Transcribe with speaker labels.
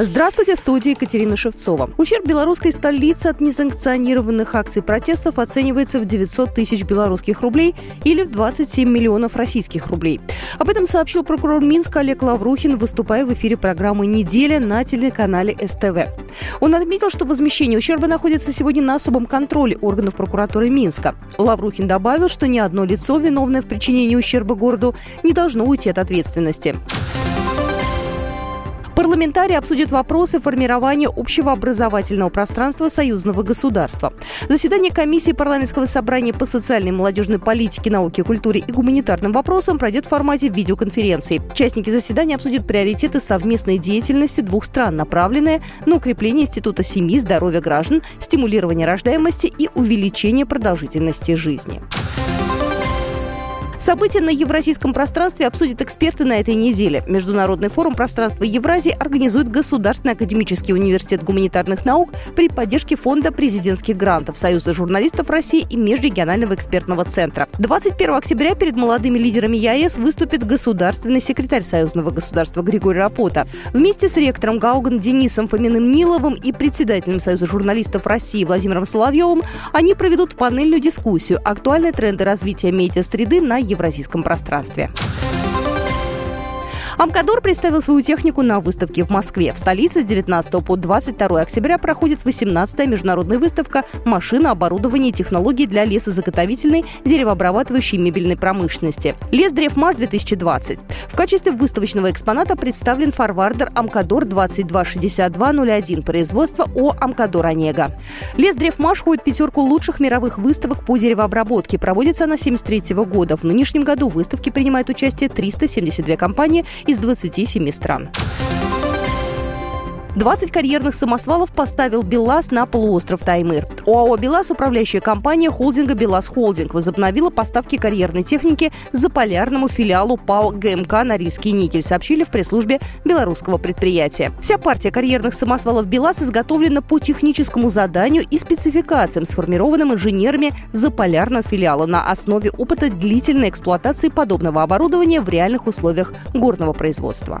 Speaker 1: Здравствуйте, в студии Екатерина Шевцова. Ущерб белорусской столицы от несанкционированных акций протестов оценивается в 900 тысяч белорусских рублей или в 27 миллионов российских рублей. Об этом сообщил прокурор Минска Олег Лаврухин, выступая в эфире программы «Неделя» на телеканале СТВ. Он отметил, что возмещение ущерба находится сегодня на особом контроле органов прокуратуры Минска. Лаврухин добавил, что ни одно лицо, виновное в причинении ущерба городу, не должно уйти от ответственности. Парламентарии обсудят вопросы формирования общего образовательного пространства союзного государства. Заседание комиссии парламентского собрания по социальной и молодежной политике, науке, культуре и гуманитарным вопросам пройдет в формате видеоконференции. Участники заседания обсудят приоритеты совместной деятельности двух стран, направленные на укрепление института семьи, здоровья граждан, стимулирование рождаемости и увеличение продолжительности жизни. События на евразийском пространстве обсудят эксперты на этой неделе. Международный форум пространства Евразии организует Государственный академический университет гуманитарных наук при поддержке Фонда президентских грантов Союза журналистов России и Межрегионального экспертного центра. 21 октября перед молодыми лидерами ЕАЭС выступит государственный секретарь Союзного государства Григорий Рапота. Вместе с ректором Гауган Денисом Фоминым Ниловым и председателем Союза журналистов России Владимиром Соловьевым они проведут панельную дискуссию «Актуальные тренды развития медиа-среды на евразийском пространстве. Амкадор представил свою технику на выставке в Москве. В столице с 19 по 22 октября проходит 18-я международная выставка «Машина, оборудование и технологии для лесозаготовительной, деревообрабатывающей мебельной промышленности». Лес Древмаш-2020. В качестве выставочного экспоната представлен фарвардер Амкадор 226201 производства О Амкадор Онега. Лес Древмаш входит в пятерку лучших мировых выставок по деревообработке. Проводится она с 1973 года. В нынешнем году в выставке принимают участие 372 компании из 27 стран. 20 карьерных самосвалов поставил БелАЗ на полуостров Таймыр. ОАО «БелАЗ», управляющая компания холдинга «БелАЗ Холдинг», возобновила поставки карьерной техники за полярному филиалу ПАО ГМК «Норильский никель», сообщили в пресс-службе белорусского предприятия. Вся партия карьерных самосвалов «БелАЗ» изготовлена по техническому заданию и спецификациям, сформированным инженерами заполярного филиала на основе опыта длительной эксплуатации подобного оборудования в реальных условиях горного производства.